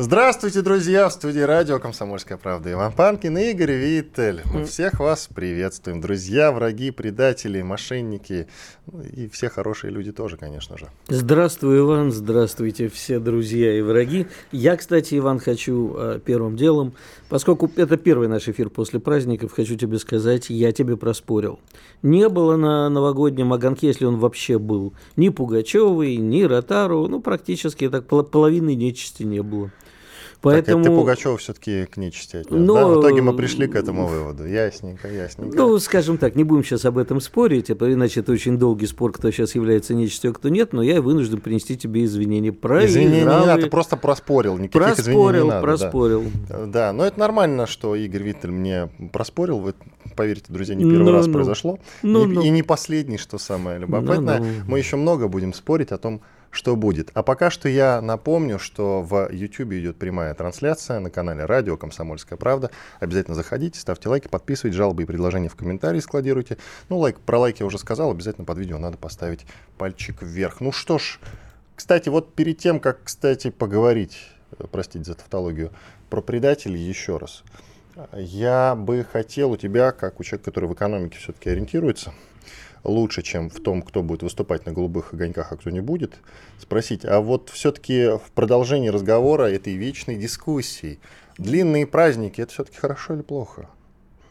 Здравствуйте, друзья! В студии радио «Комсомольская правда» Иван Панкин и Игорь Виттель. Мы всех вас приветствуем. Друзья, враги, предатели, мошенники ну и все хорошие люди тоже, конечно же. Здравствуй, Иван. Здравствуйте, все друзья и враги. Я, кстати, Иван, хочу э, первым делом, поскольку это первый наш эфир после праздников, хочу тебе сказать, я тебе проспорил. Не было на новогоднем огонке, если он вообще был, ни Пугачевой, ни Ротару, ну, практически так половины нечисти не было. Поэтому... Так, ты Пугачева все-таки к нечисти отнес, Но... да? В итоге мы пришли к этому выводу. Ясненько, ясненько. Ну, скажем так, не будем сейчас об этом спорить, а иначе это очень долгий спор, кто сейчас является нечистью, а кто нет, но я вынужден принести тебе извинения. Проиграл извинения не надо, ты просто проспорил. Никаких проспорил, извинений не надо. Проспорил, да. да, но это нормально, что Игорь Виттель мне проспорил. Вы поверьте, друзья, не первый no, раз no. произошло. No, и, no. и не последний, что самое любопытное. No, no. Мы еще много будем спорить о том, что будет. А пока что я напомню, что в YouTube идет прямая трансляция на канале Радио «Комсомольская правда». Обязательно заходите, ставьте лайки, подписывайтесь, жалобы и предложения в комментарии складируйте. Ну, лайк, про лайки я уже сказал, обязательно под видео надо поставить пальчик вверх. Ну что ж, кстати, вот перед тем, как, кстати, поговорить, э, простите за тавтологию, про предателей еще раз. Я бы хотел у тебя, как у человека, который в экономике все-таки ориентируется, лучше, чем в том, кто будет выступать на голубых огоньках, а кто не будет, спросить, а вот все-таки в продолжении разговора этой вечной дискуссии, длинные праздники, это все-таки хорошо или плохо?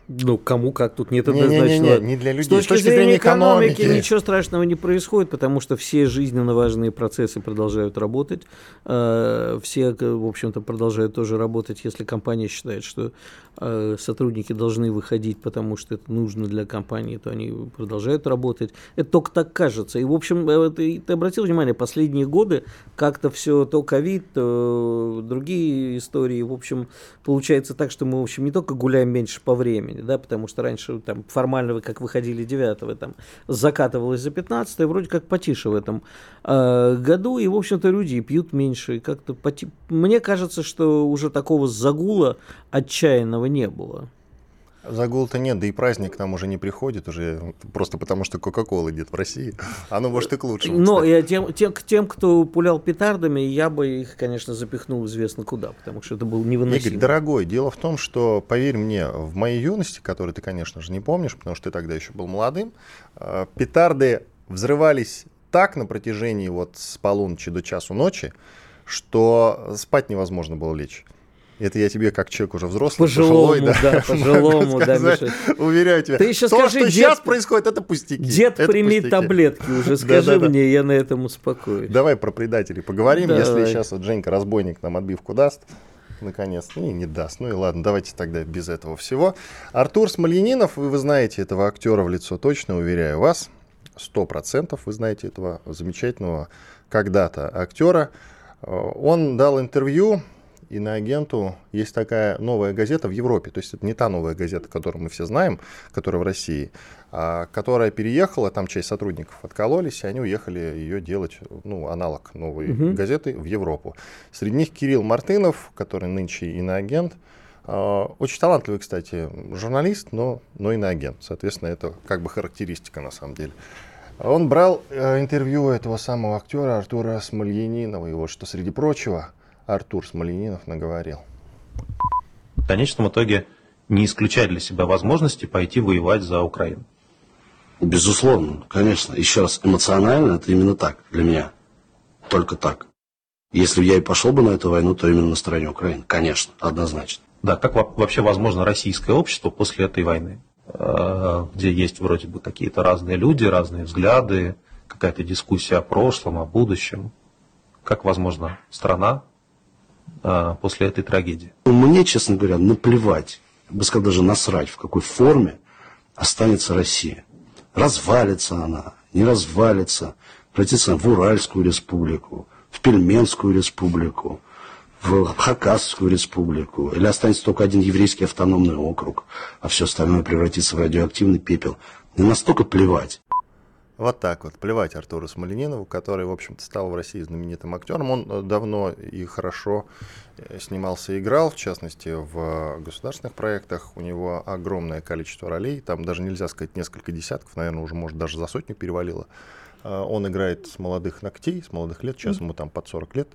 Ну, кому как, тут нет однозначного. Не, не, не, не для людей. С точки, С точки зрения, зрения экономики, экономики ничего страшного не происходит, потому что все жизненно важные процессы продолжают работать. Э, все, в общем-то, продолжают тоже работать, если компания считает, что э, сотрудники должны выходить, потому что это нужно для компании, то они продолжают работать. Это только так кажется. И, в общем, э, ты, ты обратил внимание, последние годы как-то все, то ковид, то другие истории, в общем, получается так, что мы, в общем, не только гуляем меньше по времени, времени, да, потому что раньше там формально, как выходили 9 там закатывалось за 15 вроде как потише в этом э, году, и, в общем-то, люди пьют меньше, и как-то поти... мне кажется, что уже такого загула отчаянного не было. Загул-то нет, да и праздник к нам уже не приходит, уже просто потому, что Кока-Кола идет в России. Оно, может, и к лучшему. Но я тем, тем, тем, кто пулял петардами, я бы их, конечно, запихнул известно куда, потому что это был невыносимо. Игорь, дорогой, дело в том, что, поверь мне, в моей юности, которую ты, конечно же, не помнишь, потому что ты тогда еще был молодым, э, петарды взрывались так на протяжении вот с полуночи до часу ночи, что спать невозможно было лечь. Это я тебе, как человек уже взрослый, пожилому, пожилой, да, да пожилому, да, Миша. Уверяю тебя, Ты еще то, скажи, что дед, сейчас происходит, это пустяки. Дед, это прими пустяки. таблетки уже, скажи да, да, мне, да. я на этом успокоюсь. Давай про предателей поговорим, Давай. если сейчас вот Женька разбойник нам отбивку даст наконец. Ну и не даст. Ну и ладно, давайте тогда без этого всего. Артур Смольянинов, вы, вы знаете этого актера в лицо точно, уверяю вас. Сто процентов вы знаете этого замечательного когда-то актера. Он дал интервью иноагенту есть такая новая газета в Европе, то есть это не та новая газета, которую мы все знаем, которая в России, а которая переехала, там часть сотрудников откололись, и они уехали ее делать, ну, аналог новой угу. газеты в Европу. Среди них Кирилл Мартынов, который нынче иноагент, а, очень талантливый, кстати, журналист, но, но иноагент. Соответственно, это как бы характеристика на самом деле. Он брал э, интервью этого самого актера Артура Смольянинова, вот что среди прочего – Артур Смоленинов наговорил. В конечном итоге не исключать для себя возможности пойти воевать за Украину. Безусловно, конечно. Еще раз, эмоционально это именно так для меня. Только так. Если бы я и пошел бы на эту войну, то именно на стороне Украины. Конечно, однозначно. Да, как вообще возможно российское общество после этой войны, э, где есть вроде бы какие-то разные люди, разные взгляды, какая-то дискуссия о прошлом, о будущем. Как возможно страна, а, после этой трагедии? Мне, честно говоря, наплевать, бы сказал, даже насрать, в какой форме останется Россия. Развалится она, не развалится, превратится в Уральскую республику, в Пельменскую республику, в Хакасскую республику, или останется только один еврейский автономный округ, а все остальное превратится в радиоактивный пепел. Не настолько плевать. Вот так вот, плевать Артуру Смоленинову, который, в общем-то, стал в России знаменитым актером. Он э, давно и хорошо э, снимался и играл, в частности, в государственных проектах. У него огромное количество ролей, там даже нельзя сказать несколько десятков, наверное, уже, может, даже за сотню перевалило. Э, он играет с молодых ногтей, с молодых лет, сейчас ему там под 40 лет.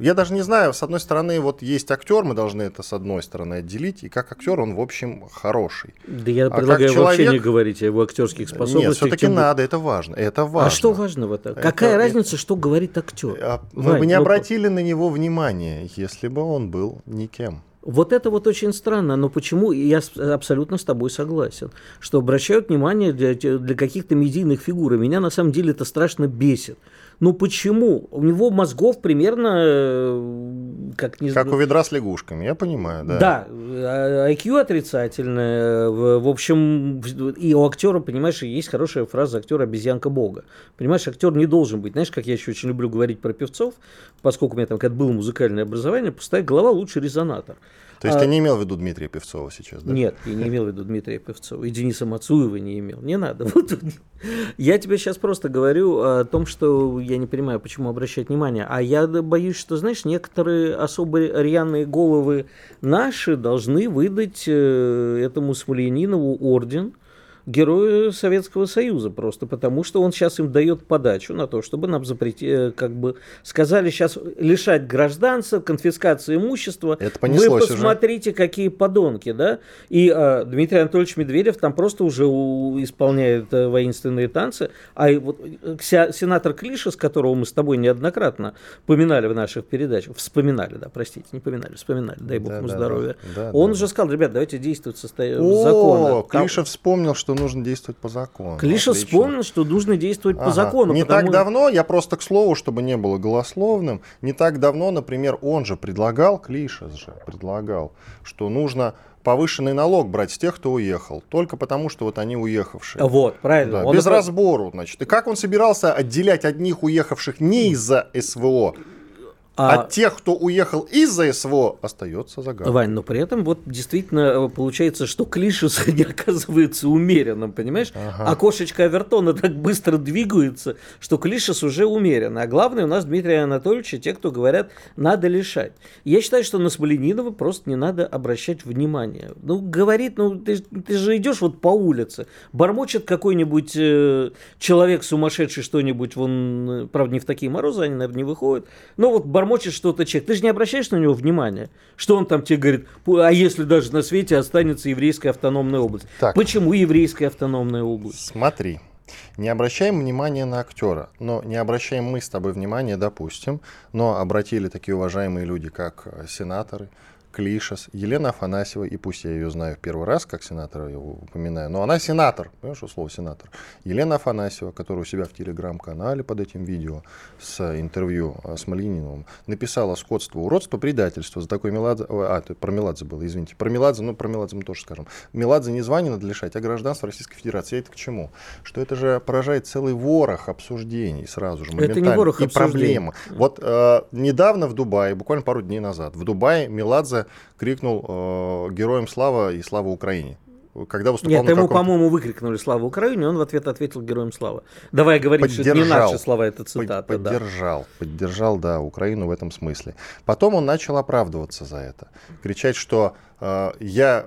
Я даже не знаю, с одной стороны, вот есть актер, мы должны это с одной стороны отделить, и как актер он, в общем, хороший. Да я а предлагаю человек... вообще не говорить о его актерских способностях. Нет, все-таки тем... надо, это важно, это важно. А что важного-то? Это... Какая разница, что говорит актер? А, мы бы не ну... обратили на него внимания, если бы он был никем. Вот это вот очень странно, но почему, я абсолютно с тобой согласен, что обращают внимание для, для каких-то медийных фигур, и меня на самом деле это страшно бесит. Ну почему? У него мозгов примерно э, как не Как у ведра с лягушками, я понимаю, да. Да, IQ а, отрицательное. В общем, и у актера, понимаешь, есть хорошая фраза актера обезьянка Бога. Понимаешь, актер не должен быть. Знаешь, как я еще очень люблю говорить про певцов, поскольку у меня там когда было музыкальное образование, пустая голова лучше резонатор. То есть а, ты не имел в виду Дмитрия Певцова сейчас, да? Нет, я не имел в виду Дмитрия Певцова. И Дениса Мацуева не имел. Не надо. Я тебе сейчас просто говорю о том, что я не понимаю, почему обращать внимание. А я боюсь, что, знаешь, некоторые особо рьяные головы наши должны выдать э, этому Смольянинову орден герою Советского Союза просто, потому что он сейчас им дает подачу на то, чтобы нам запретить, э, как бы сказали сейчас лишать гражданства, конфискации имущества. Это понеслось Вы посмотрите, уже. какие подонки, да? И а, Дмитрий Анатольевич Медведев там просто уже у, исполняет а, воинственные танцы, а вот э, сенатор Клиша, с которого мы с тобой неоднократно поминали в наших передачах, вспоминали, да, простите, не поминали, вспоминали, дай бог да, ему да, здоровья. Да, он да, же сказал, ребят, давайте действовать со законом. Клиша вспомнил, что нужно действовать по закону. Клиша Отлично. вспомнил, что нужно действовать ага. по закону. Не потому... так давно, я просто к слову, чтобы не было голословным, не так давно, например, он же предлагал, Клиша же предлагал, что нужно повышенный налог брать с тех, кто уехал. Только потому, что вот они уехавшие. Вот, правильно. Да, без это... разбору, значит. И как он собирался отделять одних уехавших не из-за СВО, а, а тех, кто уехал из-за СВО, остается загадкой. Вань, но при этом вот действительно э, получается, что Клишес не оказывается умеренным, понимаешь? Ага. А кошечка Авертона так быстро двигается, что Клишес уже умерен. А главное у нас Дмитрий Анатольевич и те, кто говорят, надо лишать. Я считаю, что на Смоленинова просто не надо обращать внимание. Ну, говорит, ну, ты, ты же идешь вот по улице, бормочет какой-нибудь э, человек сумасшедший что-нибудь, вон, э, правда, не в такие морозы, они, наверное, не выходят, но вот бормочет бормочет что-то человек, ты же не обращаешь на него внимания, что он там тебе говорит, а если даже на свете останется еврейская автономная область. Так. Почему еврейская автономная область? Смотри, не обращаем внимания на актера, но не обращаем мы с тобой внимания, допустим, но обратили такие уважаемые люди, как э, сенаторы, Клишес, Елена Афанасьева, и пусть я ее знаю в первый раз, как сенатора его упоминаю, но она сенатор, понимаешь, что слово сенатор. Елена Афанасьева, которая у себя в телеграм-канале под этим видео с интервью э, с Мальяниновым написала «Скотство, уродство, предательство». За такой Меладзе... А, это про Меладзе было, извините. Про Меладзе, ну, про Меладзе мы тоже скажем. Меладзе не звание надо лишать, а гражданство Российской Федерации. Это к чему? Что это же поражает целый ворох обсуждений сразу же, моментально. Это не ворох и проблемы. Вот э, недавно в Дубае, буквально пару дней назад, в Дубае Меладзе крикнул э, «Героям слава и слава Украине» когда выступал Нет, ему, по-моему, выкрикнули «Слава Украине», он в ответ ответил «Героям слава». Давай говорить, поддержал, что это не наши слова, это цитата. Поддержал, да. поддержал, да, Украину в этом смысле. Потом он начал оправдываться за это. Кричать, что э, я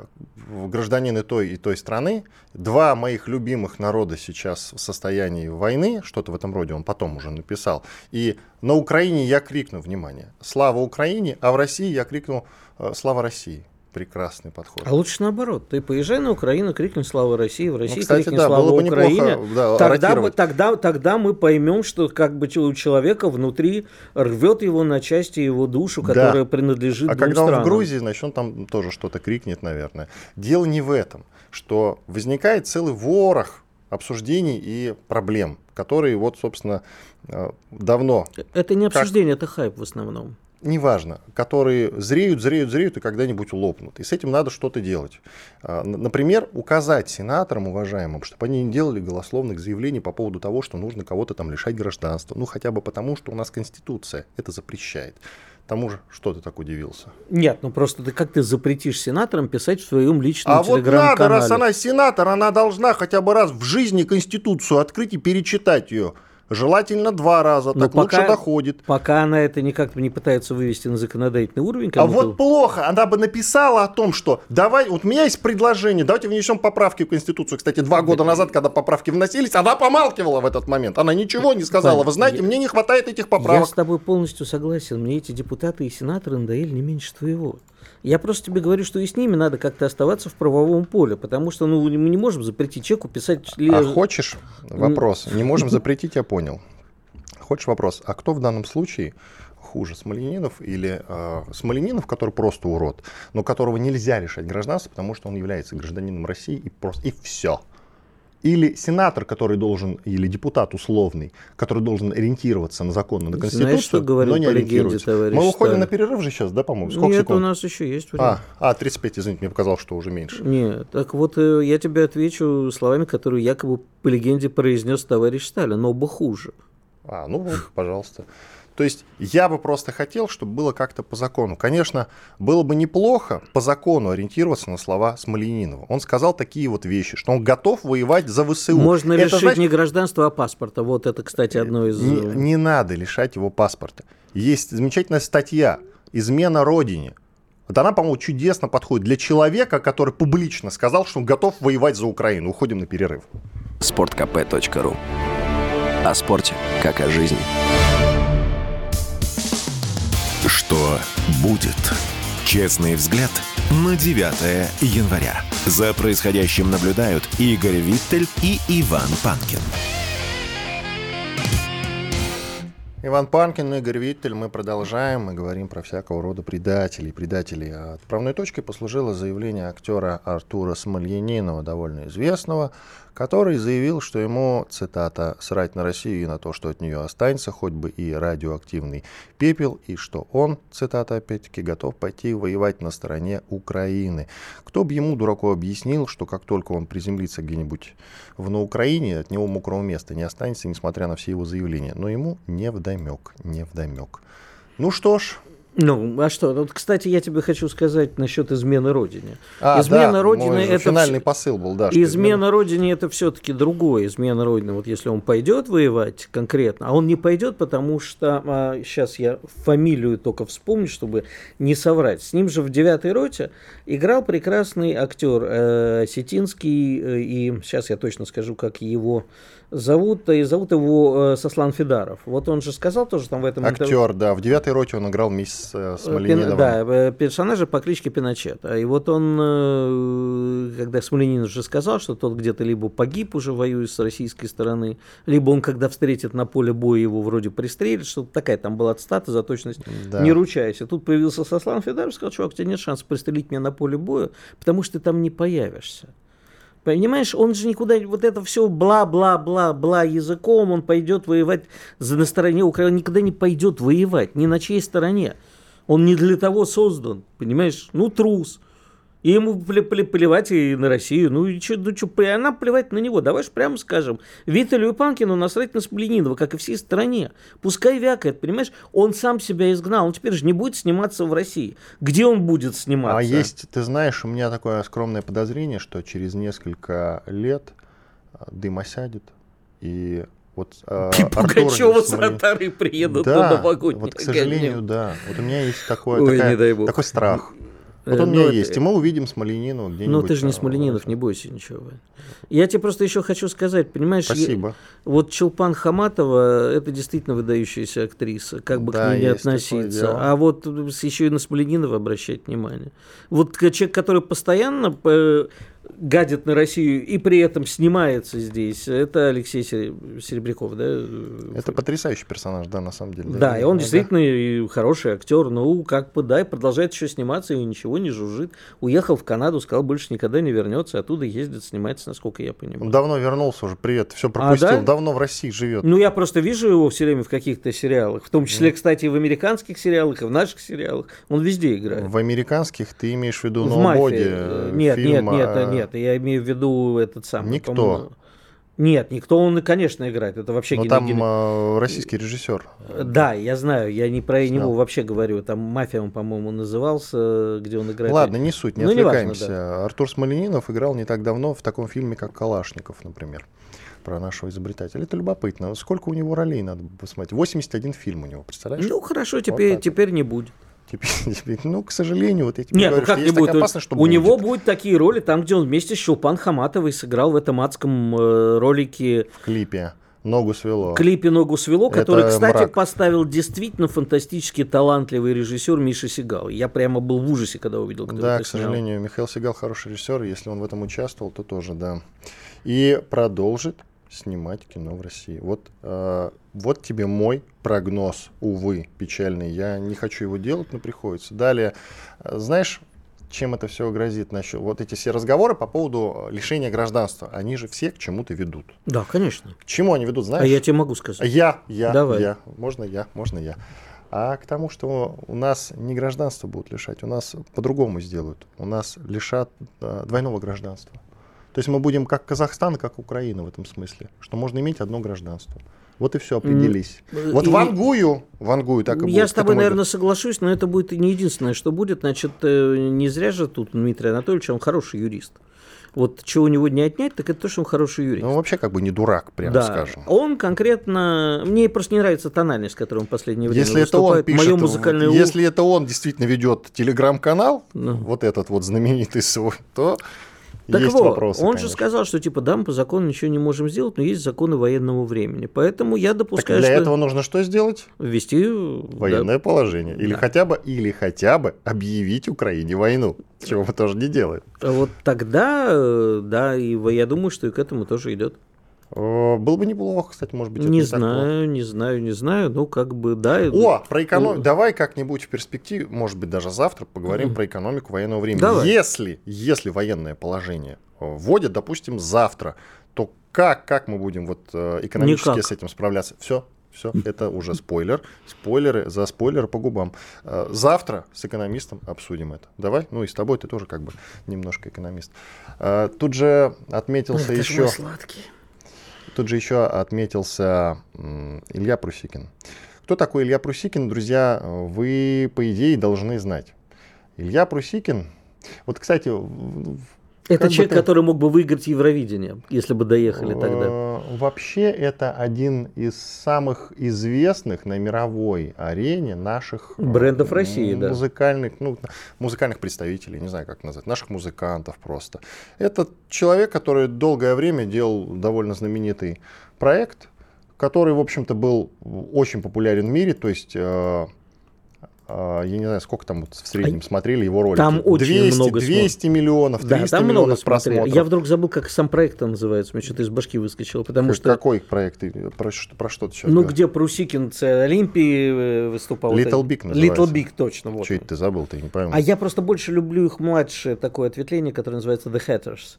гражданин и той, и той страны, два моих любимых народа сейчас в состоянии войны, что-то в этом роде он потом уже написал, и на Украине я крикну, внимание, «Слава Украине», а в России я крикну э, «Слава России» прекрасный подход. А лучше наоборот. Ты поезжай на Украину, крикни «Слава России», в России ну, кстати, крикни да, «Слава было бы Украине». Неплохо, да, тогда, мы, тогда, тогда мы поймем, что как бы у человека внутри рвет его на части его душу, которая да. принадлежит А когда странам. он в Грузии, значит, он там тоже что-то крикнет, наверное. Дело не в этом, что возникает целый ворох обсуждений и проблем, которые вот, собственно, э, давно... Это не обсуждение, как... это хайп в основном неважно, которые зреют, зреют, зреют и когда-нибудь лопнут. И с этим надо что-то делать. А, например, указать сенаторам, уважаемым, чтобы они не делали голословных заявлений по поводу того, что нужно кого-то там лишать гражданства. Ну, хотя бы потому, что у нас Конституция это запрещает. тому же, что ты так удивился? Нет, ну просто ты как ты запретишь сенаторам писать в своем личном а вот надо, раз она сенатор, она должна хотя бы раз в жизни Конституцию открыть и перечитать ее. Желательно два раза, Но так пока, лучше доходит. Пока она это никак не пытается вывести на законодательный уровень. А вот плохо, она бы написала о том, что давай, вот у меня есть предложение, давайте внесем поправки в Конституцию. Кстати, два года назад, когда поправки вносились, она помалкивала в этот момент. Она ничего не сказала. Вы знаете, я, мне не хватает этих поправок. Я с тобой полностью согласен. Мне эти депутаты и сенаторы надоели не меньше твоего. Я просто тебе говорю, что и с ними надо как-то оставаться в правовом поле, потому что ну, мы не можем запретить человеку писать... А хочешь? Вопрос. Не можем запретить, я понял. Хочешь вопрос? А кто в данном случае хуже, Смоленинов или э, Смоленинов, который просто урод, но которого нельзя лишать гражданства, потому что он является гражданином России и просто и все. Или сенатор, который должен, или депутат условный, который должен ориентироваться на законы, на Конституцию, Знаешь, что говорил но не ориентируется. Мы уходим на перерыв же сейчас, да, по-моему? Сколько Нет, секунд? у нас еще есть время. А, а, 35, извините, мне показалось, что уже меньше. Нет, так вот э, я тебе отвечу словами, которые якобы по легенде произнес товарищ Сталин, но оба хуже. А, ну, пожалуйста. То есть я бы просто хотел, чтобы было как-то по закону. Конечно, было бы неплохо по закону ориентироваться на слова Смоленинова. Он сказал такие вот вещи, что он готов воевать за ВСУ. Можно это лишить значит... не гражданства, а паспорта. Вот это, кстати, одно из... Не, не надо лишать его паспорта. Есть замечательная статья «Измена Родине». Вот она, по-моему, чудесно подходит для человека, который публично сказал, что он готов воевать за Украину. Уходим на перерыв. sportkp.ru О спорте, как о жизни. Что будет? Честный взгляд на 9 января. За происходящим наблюдают Игорь Виттель и Иван Панкин. Иван Панкин, Игорь Виттель. Мы продолжаем. Мы говорим про всякого рода предателей. Предателей. Отправной точкой послужило заявление актера Артура Смольянинова, довольно известного, который заявил, что ему, цитата, «срать на Россию и на то, что от нее останется, хоть бы и радиоактивный пепел, и что он, цитата опять-таки, готов пойти воевать на стороне Украины». Кто бы ему, дураку, объяснил, что как только он приземлится где-нибудь в, на Украине, от него мокрого места не останется, несмотря на все его заявления. Но ему не вдомек, не вдомек. Ну что ж, ну, а что? Вот, кстати, я тебе хочу сказать насчет измены Родине. А, измена да, Родины это финальный вс... посыл был, да. Измена измена... Родине это все-таки другое. Измена Родины, вот если он пойдет воевать конкретно, а он не пойдет, потому что а, сейчас я фамилию только вспомню, чтобы не соврать. С ним же в девятой роте играл прекрасный актер э, Сетинский, э, и сейчас я точно скажу, как его зовут, и зовут его э, Сослан Федаров. Вот он же сказал тоже там в этом... Актер, интервью... да, в девятой роте он играл мисс э, Смолениновым. Да, э, персонажа по кличке Пиночет. И вот он, э, когда Смоленин уже сказал, что тот где-то либо погиб уже воюя с российской стороны, либо он, когда встретит на поле боя, его вроде пристрелит, что такая там была цитата за точность, да. не ручайся. Тут появился Сослан Федаров, сказал, чувак, у тебя нет шанса пристрелить меня на поле боя, потому что ты там не появишься. Понимаешь, он же никуда, вот это все бла-бла-бла-бла языком, он пойдет воевать за на стороне Украины, никогда не пойдет воевать, ни на чьей стороне. Он не для того создан, понимаешь? Ну, трус. И ему плевать и на Россию. Ну, и что, ну, что, она плевать на него. Давай же прямо скажем. Виталию и Панкину насрать на Сплининова, как и всей стране. Пускай вякает, понимаешь? Он сам себя изгнал. Он теперь же не будет сниматься в России. Где он будет сниматься? А есть, ты знаешь, у меня такое скромное подозрение, что через несколько лет а, дым осядет, и вот э, и Пугачева с Ротары приедут да, на новогодний вот, к сожалению, да. Вот у меня есть такое, Ой, такая, такой страх. Вот он у меня есть, и мы увидим Смоленину где-нибудь. Ну, ты же не Смоленинов, не бойся ничего. Я тебе просто еще хочу сказать, понимаешь, Спасибо. Я, вот Челпан Хаматова, это действительно выдающаяся актриса, как бы да, к ней не относиться. А вот еще и на Смоленинова обращать внимание. Вот человек, который постоянно э, гадит на Россию и при этом снимается здесь, это Алексей Серебряков, да? Это потрясающий персонаж, да, на самом деле. Да, и он да. действительно и хороший актер, ну, как бы, да, и продолжает еще сниматься, и ничего не жужжит. Уехал в Канаду, сказал, больше никогда не вернется, оттуда ездит, снимается, насколько я понимаю. Он давно вернулся уже, привет, все пропустил, а, да? давно в России живет. Ну, я просто вижу его все время в каких-то сериалах, в том числе, mm. кстати, и в американских сериалах, и в наших сериалах, он везде играет. В американских ты имеешь в виду в «Ноубоди»? Нет, фильм, нет, нет, нет, нет, я имею в виду этот самый... Никто. Нет, никто он, конечно, играет. Это вообще Но там э, российский режиссер. Да, я знаю, я не про Снял. него вообще говорю. Там мафия, он, по-моему, назывался, где он играет. Ладно, не суть, не ну, отвлекаемся. Не важно, да. Артур Смоленинов играл не так давно в таком фильме, как Калашников, например про нашего изобретателя. Это любопытно. Сколько у него ролей надо посмотреть? 81 фильм у него, представляешь? Ну, хорошо, теперь, вот теперь не будет. Ну, к сожалению, вот тебе Нет, говорю, ну как не будет? Опасность, что у будет. него будут такие роли, там, где он вместе с Щелпан Хаматовой сыграл в этом адском э, ролике. В клипе. Ногу свело. клипе «Ногу свело», который, Это кстати, мрак. поставил действительно фантастически талантливый режиссер Миша Сигал. Я прямо был в ужасе, когда увидел, кто Да, к сожалению, Михаил Сигал хороший режиссер, если он в этом участвовал, то тоже, да. И продолжит снимать кино в России. Вот, э, вот тебе мой прогноз, увы, печальный. Я не хочу его делать, но приходится. Далее, э, знаешь, чем это все грозит? Насчет, вот эти все разговоры по поводу лишения гражданства, они же все к чему-то ведут. Да, конечно. К чему они ведут, знаешь? А я тебе могу сказать. Я, я, Давай. я. Можно я, можно я. А к тому, что у нас не гражданство будут лишать, у нас по-другому сделают. У нас лишат э, двойного гражданства. То есть мы будем как Казахстан, как Украина в этом смысле, что можно иметь одно гражданство. Вот и все, определились. Mm. Вот и... вангую, вангую так и Я будет. с тобой, наверное, соглашусь, но это будет не единственное, что будет. Значит, э, не зря же тут Дмитрий Анатольевич, он хороший юрист. Вот чего у него не отнять, так это то, что он хороший юрист. Ну, вообще как бы не дурак, прямо да. скажем. Он конкретно... Мне просто не нравится тональность, которую он в последнее время если это он пишет, музыкальное... Если это он действительно ведет телеграм-канал, ну. вот этот вот знаменитый свой, то так есть вот, вопросы, он конечно. же сказал, что типа да, мы по закону ничего не можем сделать, но есть законы военного времени. Поэтому я допускаю, так для что... этого нужно что сделать? Ввести... Военное да. положение. Или, да. хотя бы, или хотя бы объявить Украине войну, чего мы тоже не делаем. Вот тогда, э, да, и я думаю, что и к этому тоже идет. Э, было бы неплохо, кстати, может быть. Не, не знаю, не знаю, не знаю. Ну, как бы, да. О, про экономику. Ну, Давай как-нибудь в перспективе, может быть, даже завтра поговорим mm. про экономику военного времени. Давай. Если, если военное положение э, вводят, допустим, завтра, то как, как мы будем вот э, экономически Никак. с этим справляться? Все, все, это уже спойлер. Спойлеры за спойлеры по губам. Завтра с экономистом обсудим это. Давай, ну и с тобой ты тоже как бы немножко экономист. Тут же отметился это еще. Сладкий. Тут же еще отметился Илья Прусикин. Кто такой Илья Прусикин, друзья, вы, по идее, должны знать. Илья Прусикин, вот, кстати, это человек, ты... который мог бы выиграть Евровидение, если бы доехали тогда. Э, вообще, это один из самых известных на мировой арене наших э, брендов России, музыкальных, да. ну, музыкальных представителей, не знаю, как назвать, наших музыкантов просто. Это человек, который долгое время делал довольно знаменитый проект, который, в общем-то, был очень популярен в мире, то есть э, я не знаю, сколько там в среднем а смотрели его ролики. Там очень 200, много 200 миллионов, 300 да, там миллионов много просмотров. Я вдруг забыл, как сам проект называется. Мне что-то из башки выскочило. Потому как, что... Какой проект? Про, что, про что ты сейчас Ну, говоришь? где Прусикин с Олимпии э, выступал. Little Big называется. Little Big, точно. Вот что это ты забыл, ты не понял. А я просто больше люблю их младшее такое ответвление, которое называется The Hatters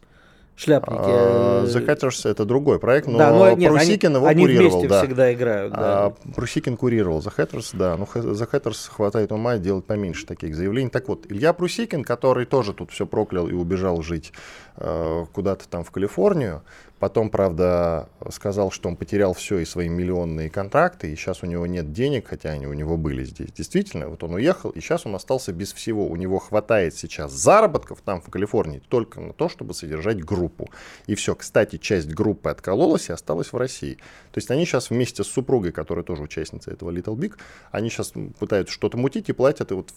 шляпники. А, The Hatters это другой проект, но, да, но нет, Прусикин они, его они курировал. вместе да. всегда играют. Да. А, Прусикин курировал The Hatters, да. Ну, The Hatters хватает ума делать поменьше таких заявлений. Так вот, Илья Прусикин, который тоже тут все проклял и убежал жить э, куда-то там в Калифорнию, Потом, правда, сказал, что он потерял все и свои миллионные контракты, и сейчас у него нет денег, хотя они у него были здесь. Действительно, вот он уехал, и сейчас он остался без всего. У него хватает сейчас заработков там в Калифорнии только на то, чтобы содержать группу. И все. Кстати, часть группы откололась и осталась в России. То есть они сейчас вместе с супругой, которая тоже участница этого Little Big, они сейчас пытаются что-то мутить и платят, и вот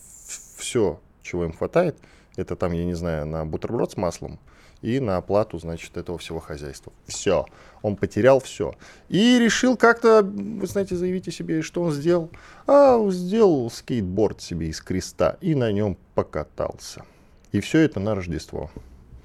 все, чего им хватает, это там, я не знаю, на бутерброд с маслом, и на оплату, значит, этого всего хозяйства. Все. Он потерял все. И решил как-то, вы знаете, заявить о себе, что он сделал. А, сделал скейтборд себе из креста и на нем покатался. И все это на Рождество.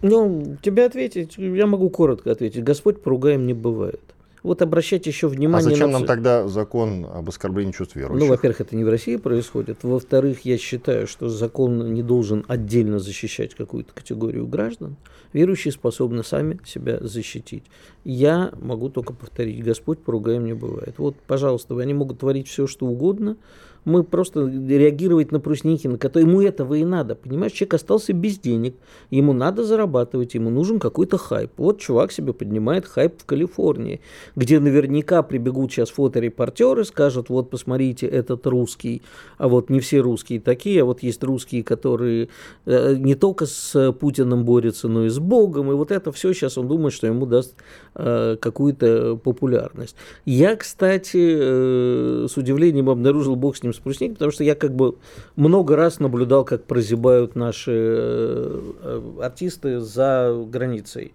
Ну, тебе ответить, я могу коротко ответить. Господь поругаем не бывает. Вот обращать еще внимание. А зачем на... нам тогда закон об оскорблении чувств верующих? Ну, во-первых, это не в России происходит. Во-вторых, я считаю, что закон не должен отдельно защищать какую-то категорию граждан. Верующие способны сами себя защитить. Я могу только повторить, Господь поругаем не бывает. Вот, пожалуйста, они могут творить все, что угодно, Мы просто реагировать на брусники, на которые ему этого и надо. Понимаешь, человек остался без денег, ему надо зарабатывать, ему нужен какой-то хайп. Вот чувак себе поднимает хайп в Калифорнии, где наверняка прибегут сейчас фоторепортеры, скажут, вот посмотрите, этот русский, а вот не все русские такие, а вот есть русские, которые э, не только с Путиным борются, но и с Богом, и вот это все сейчас он думает, что ему даст э, какую-то популярность. Я, кстати, э, с удивлением обнаружил, бог с ним, с Прусник, потому что я как бы много раз наблюдал, как прозябают наши э, э, артисты за границей.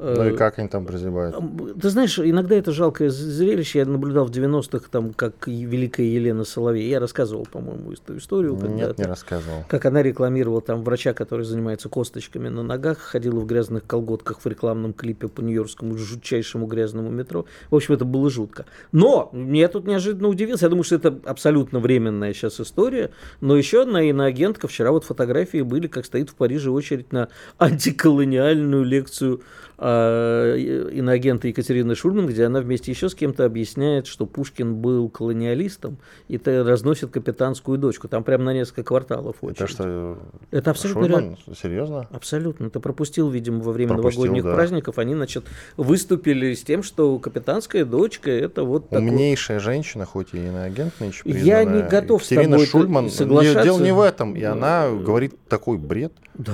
Ну и как они там прозябают? Ты знаешь, иногда это жалкое зрелище. Я наблюдал в 90-х, там, как великая Елена Соловей. Я рассказывал, по-моему, эту историю. Нет, не рассказывал. Как она рекламировала там врача, который занимается косточками на ногах, ходила в грязных колготках в рекламном клипе по нью-йоркскому жутчайшему грязному метро. В общем, это было жутко. Но я тут неожиданно удивился. Я думаю, что это абсолютно временная сейчас история. Но еще одна иноагентка. Вчера вот фотографии были, как стоит в Париже очередь на антиколониальную лекцию э, иноагента Екатерины Шульман, где она вместе еще с кем-то объясняет, что Пушкин был колониалистом, и это разносит капитанскую дочку. Там прямо на несколько кварталов очередь. Это что? Это абсолютно Шульман? реально. Серьезно? Абсолютно. Ты пропустил, видимо, во время Пропустил, новогодних да. праздников. Они, значит, выступили с тем, что капитанская дочка это вот такой... Умнейшая женщина, хоть и иноагент нынче Я признанная, не готов с Екатерина тобой Шульман. Соглашаться. Дело не в этом. И она говорит такой бред. Да.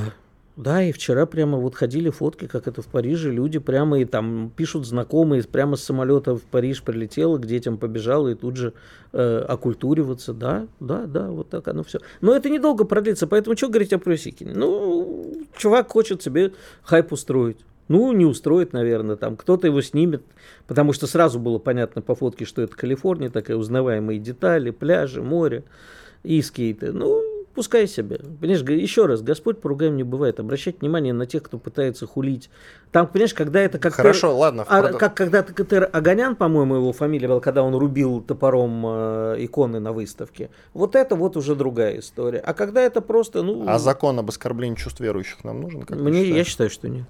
Да, и вчера прямо вот ходили фотки, как это в Париже, люди прямо и там пишут знакомые, прямо с самолета в Париж прилетела, к детям побежала и тут же э, окультуриваться. Да, да, да, вот так оно все. Но это недолго продлится, поэтому что говорить о Прусикине? Ну, чувак хочет себе хайп устроить. Ну, не устроит, наверное, там кто-то его снимет, потому что сразу было понятно по фотке, что это Калифорния, такая узнаваемые детали, пляжи, море и скейты. Ну, пускай себе. Понимаешь, еще раз, Господь поругаем не бывает. Обращать внимание на тех, кто пытается хулить. Там, понимаешь, когда это как... Хорошо, Тер- ладно, а, продо- как когда Тер Аганян, по-моему, его фамилия была, когда он рубил топором э, иконы на выставке. Вот это вот уже другая история. А когда это просто, ну... А закон об оскорблении чувств верующих нам нужен? Как мне, я считаю, что нет.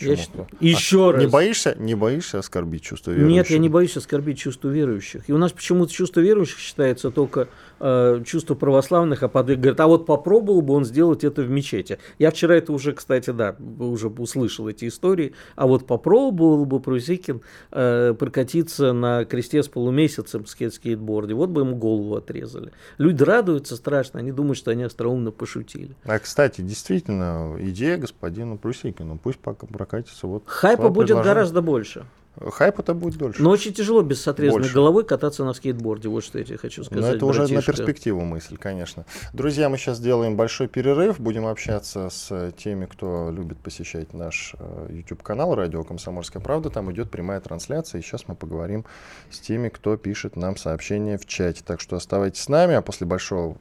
Почему? Я считаю. Еще А раз. Не боишься, не боишься оскорбить чувства верующих? Нет, я не боюсь оскорбить чувство верующих. И у нас почему-то чувство верующих считается только э, чувство православных, а под говорят, а вот попробовал бы он сделать это в мечети. Я вчера это уже, кстати, да, уже услышал эти истории. А вот попробовал бы Прусикин э, прокатиться на кресте с полумесяцем с скейт- скейтборде. Вот бы ему голову отрезали. Люди радуются страшно, они думают, что они остроумно пошутили. А, кстати, действительно, идея господина Прусикина. Пусть пока прокатится. Вот Хайпа будет гораздо больше. Хайпа-то будет дольше. Но очень тяжело без отрезанной Больше. головой кататься на скейтборде. Вот что я тебе хочу сказать. Но это уже на перспективу мысль, конечно. Друзья, мы сейчас сделаем большой перерыв. Будем общаться с теми, кто любит посещать наш э, YouTube-канал «Радио Комсомольская правда». Там идет прямая трансляция. И сейчас мы поговорим с теми, кто пишет нам сообщения в чате. Так что оставайтесь с нами, а после большого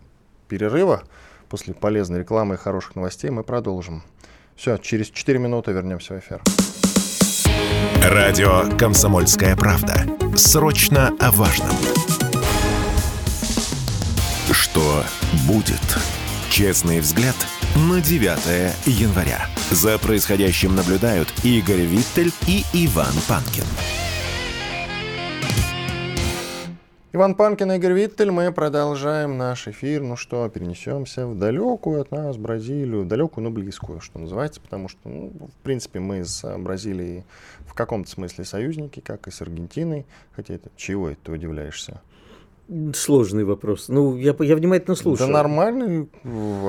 перерыва, после полезной рекламы и хороших новостей мы продолжим. Все, через 4 минуты вернемся в эфир. Радио «Комсомольская правда». Срочно о важном. Что будет? Честный взгляд на 9 января. За происходящим наблюдают Игорь Виттель и Иван Панкин. Иван Панкин и Игорь Виттель, мы продолжаем наш эфир. Ну что, перенесемся в далекую от нас Бразилию, далекую, но близкую, что называется, потому что, ну, в принципе, мы с Бразилией в каком-то смысле союзники, как и с Аргентиной. Хотя это чего это ты удивляешься? Сложный вопрос. Ну, я, я внимательно слушаю. Да нормальный,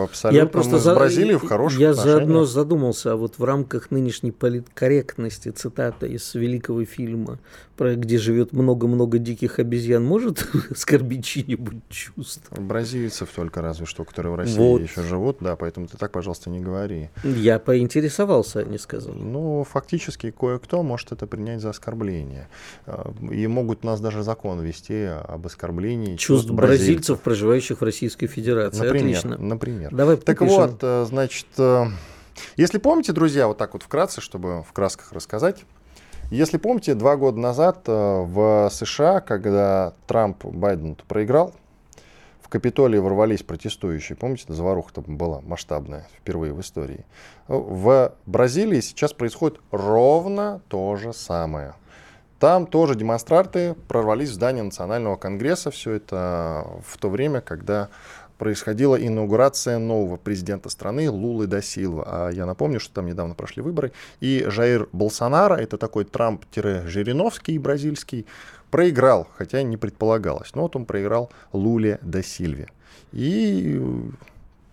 абсолютно. Я просто мы с за- Бразилией в хороших Я отношениях. заодно задумался, а вот в рамках нынешней политкорректности цитата из великого фильма, про где живет много-много диких обезьян, может оскорбить чьи-нибудь чувства? Бразильцев только разве что, которые в России Вот. еще живут, да, поэтому ты так, пожалуйста, не говори. Я поинтересовался, а не сказал. Ну, фактически кое-кто может это принять за оскорбление. А, И могут нас даже закон ввести об оскорблении Чувств бразильцев, проживающих в Российской Федерации. Например, Отлично. например. Давай Так попишем. вот, э, значит, э, если помните, друзья, вот так вот вкратце, чтобы в красках рассказать, если помните, два года назад э, в США, когда Трамп Байден проиграл, в Капитолий ворвались протестующие. Помните, заваруха там была масштабная впервые в истории. В Бразилии сейчас происходит ровно то же самое. Там тоже демонстранты прорвались в здание Национального конгресса. Все это в то время, когда происходила инаугурация нового президента страны Лулы да Силва. А я напомню, что там недавно прошли выборы. И Жаир Болсонaro, это такой Трамп-Жириновский бразильский, проиграл, хотя не предполагалось. Но вот он проиграл Луле да Сильве. И,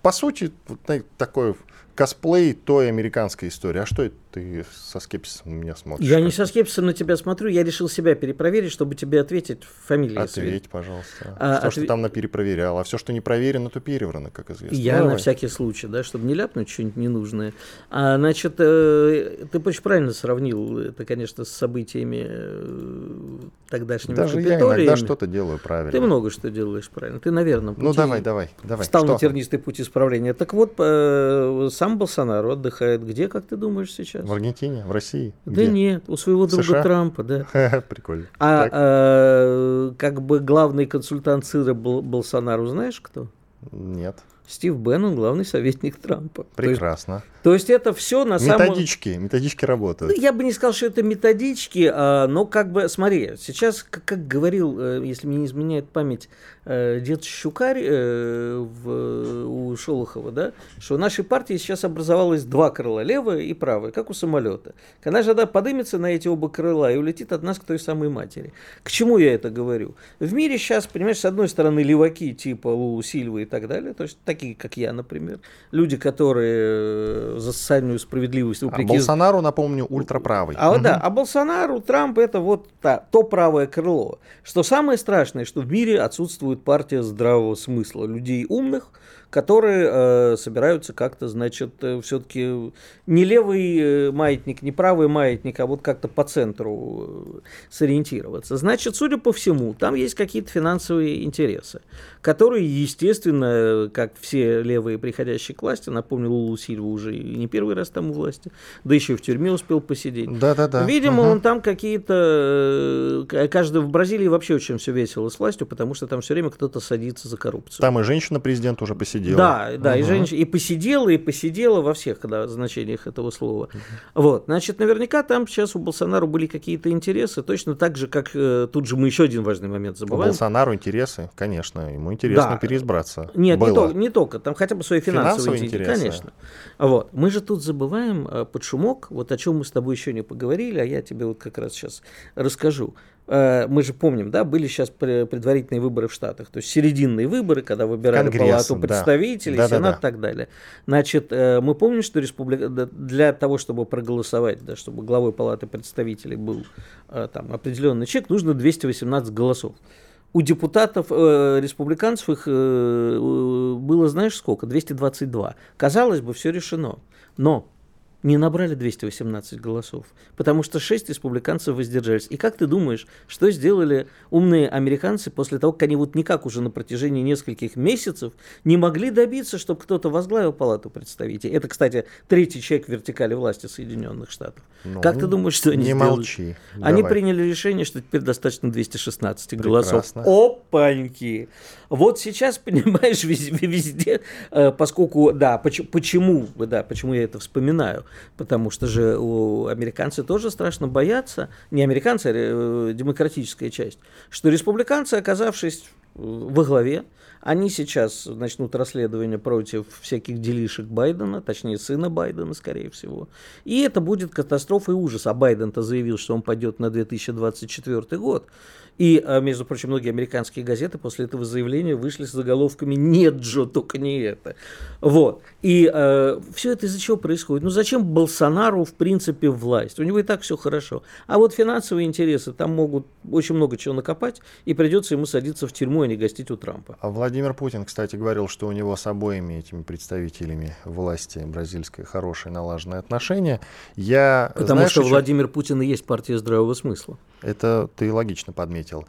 по сути, вот такой косплей той американской истории. А что это ты со скепсисом на меня смотришь? Я не со скепсисом на тебя смотрю, я решил себя перепроверить, чтобы тебе ответить фамилии. Ответь, пожалуйста. А, все, отв... что там на перепроверял, а все, что не проверено, то переверно, как известно. Я Давай. на всякий случай, да, чтобы не ляпнуть что-нибудь ненужное. А, значит, э, ты очень правильно сравнил это, конечно, с событиями э, тогдашнего Даже я иногда что-то делаю правильно. Ты много что делаешь правильно. Ты, наверное, пути... Ну, давай, давай, давай. Встал что? на тернистый путь исправления. Так вот, э, сам Болсонaro отдыхает где, как ты думаешь, сейчас? В Аргентине, в России? Да Где? нет, у своего друга США? Трампа, да. Прикольно. А, а как бы главный консультант сыра Болсонару знаешь кто? Нет. Стив Беннон, главный советник Трампа. Прекрасно. То есть, то есть это все на самом... Методички, методички работают. Ну, я бы не сказал, что это методички, а, но как бы, смотри, сейчас, как, как говорил, э, если мне не изменяет память, э, дед Щукарь э, в, у Шолохова, да, что в нашей партии сейчас образовалось два крыла, левое и правое, как у самолета. Когда же подымется на эти оба крыла и улетит от нас к той самой матери. К чему я это говорю? В мире сейчас, понимаешь, с одной стороны леваки типа Лулу Сильвы и так далее, то есть такие, как я, например, люди, которые за социальную справедливость. А Болсонару, напомню, ультраправый. А, угу. да, а Болсонару, Трамп это вот та, то правое крыло. Что самое страшное, что в мире отсутствует партия здравого смысла, людей умных, которые э, собираются как-то, значит, э, все-таки не левый э, маятник, не правый маятник, а вот как-то по центру э, сориентироваться. Значит, судя по всему, там есть какие-то финансовые интересы, которые, естественно, как все левые приходящие к власти, напомню, Лулу Сильва уже и не первый раз там у власти, да еще и в тюрьме успел посидеть. Да-да-да. Видимо, угу. он там какие-то... Каждый в Бразилии вообще очень все весело с властью, потому что там все время кто-то садится за коррупцию. Там и женщина-президент уже посидела посидела. Да, да, угу. и женщина и посидела, и посидела во всех когда, значениях этого слова. Угу. Вот, значит, наверняка там сейчас у Болсонару были какие-то интересы, точно так же, как э, тут же мы еще один важный момент забываем. У Болсонару интересы, конечно, ему интересно да. переизбраться. Нет, не, то, не только, там хотя бы свои финансовые, финансовые интересы, конечно. Вот, мы же тут забываем э, под шумок, вот о чем мы с тобой еще не поговорили, а я тебе вот как раз сейчас расскажу. Э, мы же помним, да, были сейчас предварительные выборы в Штатах, то есть серединные выборы, когда выбирали Конгресс, Палату представителей, да. Сенат да, да, и так далее. Значит, э, мы помним, что республика для того, чтобы проголосовать, да, чтобы главой Палаты представителей был э, там определенный человек, нужно 218 голосов. У депутатов, э, республиканцев их э, было, знаешь, сколько? 222. Казалось бы, все решено. Но не набрали 218 голосов, потому что 6 республиканцев воздержались. И как ты думаешь, что сделали умные американцы после того, как они вот никак уже на протяжении нескольких месяцев не могли добиться, чтобы кто-то возглавил палату представителей? Это, кстати, третий человек в вертикали власти Соединенных Штатов. Ну, как ты думаешь, что они не сделали? молчи. Они Давай. приняли решение, что теперь достаточно 216 Прекрасно. голосов. Опаньки! Вот сейчас, понимаешь, везде, везде э, поскольку, да, почему, да, почему я это вспоминаю? потому что же американцы тоже страшно боятся, не американцы, а э, демократическая часть, что республиканцы, оказавшись во главе, они сейчас начнут расследование против всяких делишек Байдена, точнее сына Байдена, скорее всего. И это будет катастрофа и ужас. А Байден-то заявил, что он пойдет на 2024 год. И, а, между прочим, многие американские газеты после этого заявления вышли с заголовками «Нет, Джо, только не это». Вот. И э, а, все это из-за чего происходит? Ну, зачем Болсонару, в принципе, власть? У него и так все хорошо. А вот финансовые интересы, там могут очень много чего накопать, и придется ему садиться в тюрьму, а не гостить у Трампа. А Владимир Путин, кстати, говорил, что у него с обоими этими представителями власти бразильской хорошие налаженные отношения. Я, Потому знаешь, что еще... Владимир Путин и есть партия здравого смысла. Это ты логично подметил.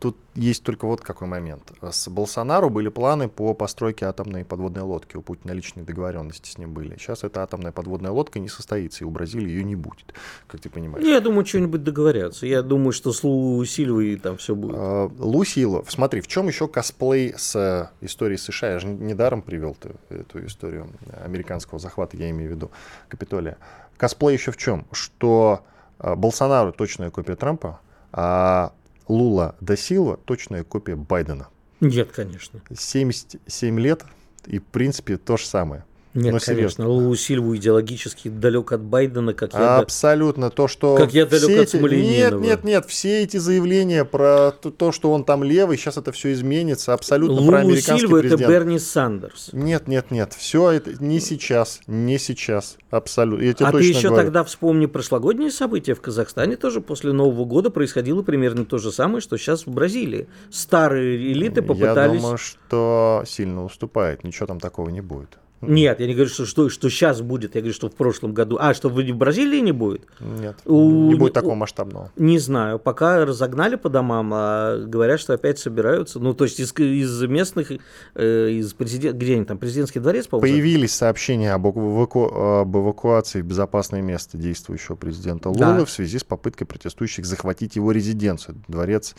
Тут есть только вот какой момент. С Болсонару были планы по постройке атомной подводной лодки. У Путина личные договоренности с ним были. Сейчас эта атомная подводная лодка не состоится, и у Бразилии ее не будет, как ты понимаешь. Я думаю, что-нибудь договорятся. Я думаю, что с Лу Сильвой там все будет. А, Лу Силов. Смотри, в чем еще косплей с историей США? Я же недаром привел эту историю американского захвата, я имею в виду, Капитолия. Косплей еще в чем? Что Болсонару точная копия Трампа, А Лула да Силва точная копия Байдена. Нет, конечно. 77 лет и, в принципе, то же самое. Нет, Ну, конечно, Лулу Сильву идеологически далек от Байдена, как я... Абсолютно. То, что Как я далек все от эти... Смольянинова. Нет, нет, нет. Все эти заявления про то, то, что он там левый, сейчас это все изменится. Абсолютно про Лулу американский Сильву это президент. Берни Сандерс. Нет, нет, нет. Все это не сейчас. Не сейчас. Абсолютно. Я тебе А ты еще говорю. тогда вспомни прошлогодние события в Казахстане тоже после Нового года происходило примерно то же самое, что сейчас в Бразилии. Старые элиты попытались... Я думаю, что сильно уступает. Ничего там такого не будет. Нет, я не говорю, что, что, что сейчас будет, я говорю, что в прошлом году. А, что в, Бразилии не будет? Нет. У- Не будет такого масштабного. Не знаю, пока разогнали по домам, а говорят, что опять собираются. Ну, то есть из, из местных, э, из президент, где они там, президентский дворец, по-моему? Появились сообщения об, эваку- об эвакуации в безопасное место действующего президента Да. Лулы в связи с попыткой протестующих захватить его резиденцию, дворец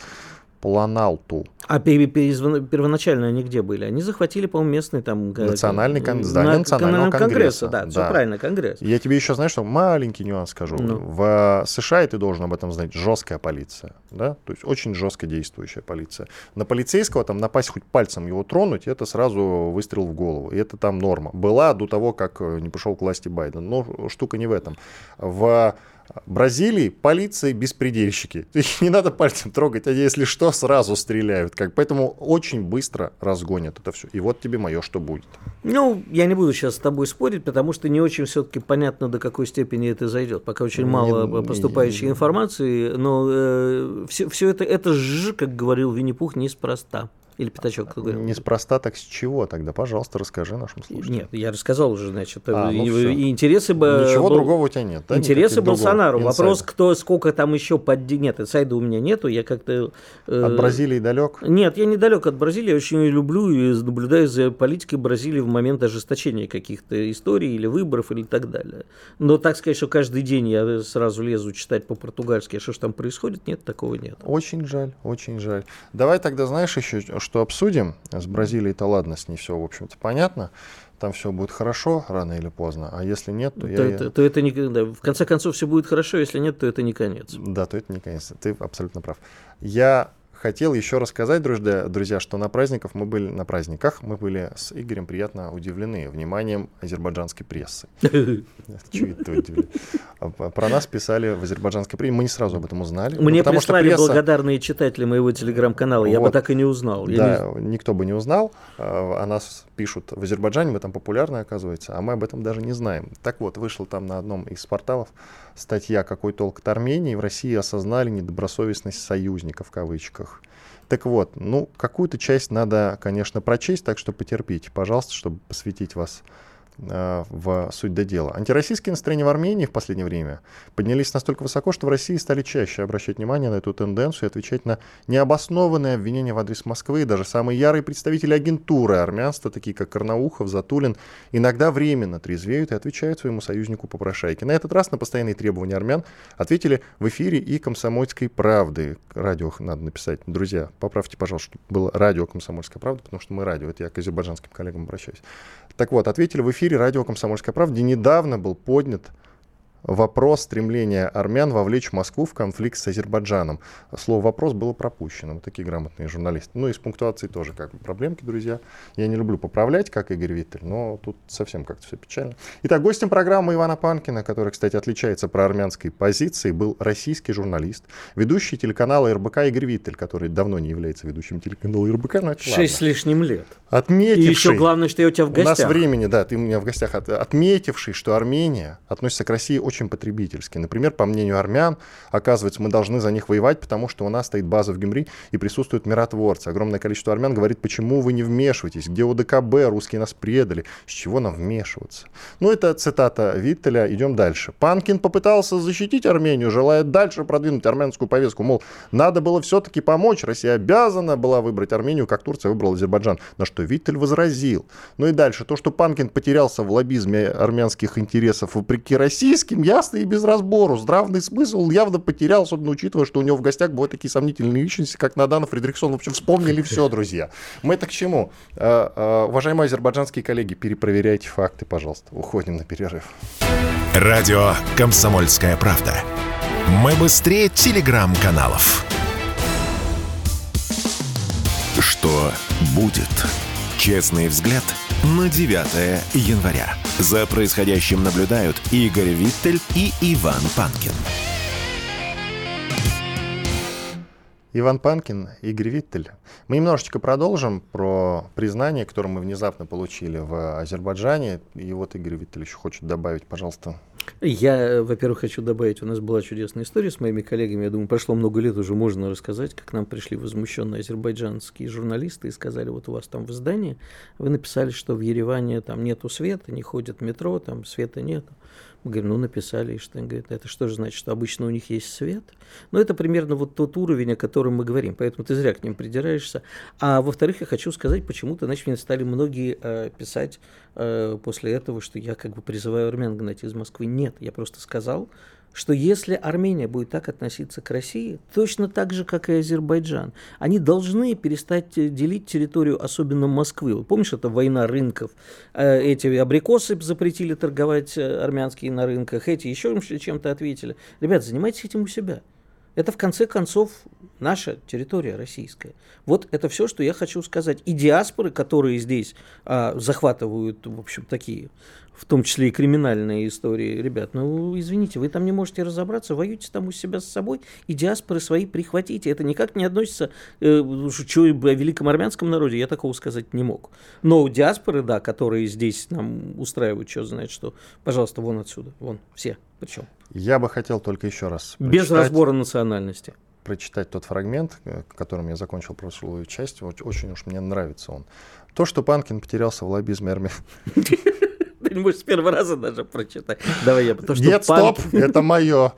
Планалту. А первоначально они где были? Они захватили, по-моему, местный там... э, Национальный кон- на- здание Национального кон- конгресса. Да, все Да. правильно, конгресс. Я тебе еще, знаешь, что маленький нюанс скажу. Ну. В США, и ты должен об этом знать, жесткая полиция. Да? То есть очень жестко действующая полиция. На полицейского там напасть хоть пальцем его тронуть, это сразу выстрел в голову. И это там норма. Была до того, как э, не пришел к власти Байден. Но штука не в этом. В Бразилии полиция беспредельщики. Их не надо пальцем трогать, а если что, сразу стреляют. Как. Поэтому очень быстро разгонят это все. И вот тебе мое, что будет. Ну, я не буду сейчас с тобой спорить, потому что не очень все-таки понятно, до какой степени это зайдет. Пока очень Не- мало не- поступающей информации, но все, все это, это ж, как говорил Винни-Пух, неспроста. Или Пятачок, кто говорил? Неспроста так с чего тогда? Пожалуйста, расскажи нашим слушателям. Нет, я рассказал уже, значит, А, ну и интересы бы... Ничего был- другого у тебя нет, да? Интересы Никаких Болсонару. другого Вопрос, инсайда? кто, сколько там еще под... Нет, инсайда у меня нету, я как-то... э, От Бразилии далек? Нет, я недалек от Бразилии, я очень ее люблю и наблюдаю за политикой Бразилии в момент ожесточения каких-то историй или выборов или так далее. Но так сказать, что каждый день я сразу лезу читать по-португальски, что ж там происходит, нет, такого нет. Очень жаль, очень жаль. Давай тогда, знаешь, еще что обсудим. С Бразилией-то ладно, с ней все, в общем-то, понятно. Там все будет хорошо рано или поздно. А если нет, то, То, я... это, то это не, да, в конце концов все будет хорошо, если нет, то это не конец. Да, то это не конец. Ты абсолютно прав. Я хотел еще рассказать, друзья, друзья, что на праздниках мы были на праздниках мы были с Игорем приятно удивлены вниманием азербайджанской прессы. А п- Про нас писали в азербайджанской прессе. Мы не сразу об этом узнали. Мне прислали благодарные читатели моего телеграм-канала, я бы так и не узнал. Да, никто бы не узнал. А, О нас пишут в Азербайджане, мы там популярны, оказывается, а мы об этом даже не знаем. Так вот, вышла там на одном из порталов статья «Какой толк от Армении? В России осознали недобросовестность союзников» в кавычках. Так вот, ну, какую-то часть надо, конечно, прочесть, так что потерпите, пожалуйста, чтобы посвятить вас в суть до дела. Антироссийские настроения в Армении в последнее время поднялись настолько высоко, что в России стали чаще обращать внимание на эту тенденцию и отвечать на необоснованные обвинения в адрес Москвы. Даже самые ярые представители агентуры армянства, такие как Карнаухов, Затулин, иногда временно трезвеют и отвечают своему союзнику попрошайке. На этот раз на постоянные требования армян ответили в эфире и «Комсомольской правды». Радио надо написать. Друзья, поправьте, пожалуйста, чтобы было радио «Комсомольская правда», потому что мы радио. Это я к азербайджанским коллегам обращаюсь. Так вот, ответили в эфире радио «Комсомольская правда», где недавно был поднят вопрос стремления армян вовлечь Москву в конфликт с Азербайджаном. Слово «вопрос» было пропущено. Вот такие грамотные журналисты. Ну и с пунктуацией тоже как бы проблемки, друзья. Я не люблю поправлять, как Игорь Виттель, но тут совсем как-то все печально. Итак, гостем программы Ивана Панкина, который, кстати, отличается про армянской позиции, был российский журналист, ведущий телеканала РБК Игорь Виттель, который давно не является ведущим телеканала РБК, но это Шесть с лишним лет. И Отметивший... еще главное, что я у тебя в У нас гостях. времени, да, ты у меня в гостях, от- отметивший, что Армения относится к России очень потребительски. Например, по мнению армян, оказывается, мы должны за них воевать, потому что у нас стоит база в Гюмри и присутствуют миротворцы. Огромное количество армян говорит, почему вы не вмешиваетесь, где ОДКБ, русские нас предали, с чего нам вмешиваться. Ну, это цитата Виттеля, идем дальше. Панкин попытался защитить Армению, желая дальше продвинуть армянскую повестку, мол, надо было все-таки помочь, Россия обязана была выбрать Армению, как Турция выбрала Азербайджан, на что Виттель возразил. Ну и дальше, то, что Панкин потерялся в лоббизме армянских интересов вопреки российским ясно и без разбору. Здравный смысл явно потерял, особенно учитывая, что у него в гостях бывают такие сомнительные личности, как Надана Фредериксон. В общем, вспомнили все, друзья. Мы это к чему? А, а, уважаемые азербайджанские коллеги, перепроверяйте факты, пожалуйста. Уходим на перерыв. Радио «Комсомольская правда». Мы быстрее телеграм-каналов. Что будет? Честный взгляд на 9 января. За происходящим наблюдают Игорь Виттель и Иван Панкин. Иван Панкин, Игорь Виттель. Мы немножечко продолжим про признание, которое мы внезапно получили в Азербайджане. И вот Игорь Виттель еще хочет добавить, пожалуйста, я, во-первых, хочу добавить, у нас была чудесная история с моими коллегами. Я думаю, прошло много лет, уже можно рассказать, как нам пришли возмущенные азербайджанские журналисты и сказали, вот у вас там в издании, вы написали, что в Ереване там нету света, не ходит метро, там света нету. Мы говорим, ну написали? Он говорит, это что же значит, что обычно у них есть свет? Ну это примерно вот тот уровень, о котором мы говорим, поэтому ты зря к ним придираешься. А во-вторых, я хочу сказать, почему-то, мне стали многие э, писать э, после этого, что я как бы призываю армян гнать из Москвы. Нет, я просто сказал, что если Армения будет так относиться к России, точно так же, как и Азербайджан, они должны перестать э, делить территорию, особенно Москвы. Вот помнишь, это война рынков? Э, эти абрикосы запретили торговать э, армянские на рынках, эти еще чем-то ответили. Ребят, занимайтесь этим у себя. Это, в конце концов, наша территория российская. Вот это все, что я хочу сказать. И диаспоры, которые здесь а, захватывают, в общем, такие в том числе и криминальные истории. Ребят, ну, извините, вы там не можете разобраться, воюйте там у себя с собой, и диаспоры свои прихватите. Это никак не относится э, что о великом армянском народе, я такого сказать не мог. Но диаспоры, да, которые здесь нам устраивают, что знает что, пожалуйста, вон отсюда, вон, все, причем. Я бы хотел только еще раз Без разбора национальности прочитать тот фрагмент, э, которым я закончил прошлую часть. Очень уж мне нравится он. То, что Панкин потерялся в лоббизме армии. Ты не можешь с первого раза даже прочитать. Давай я, потому что Нет, Панк... стоп, это мое.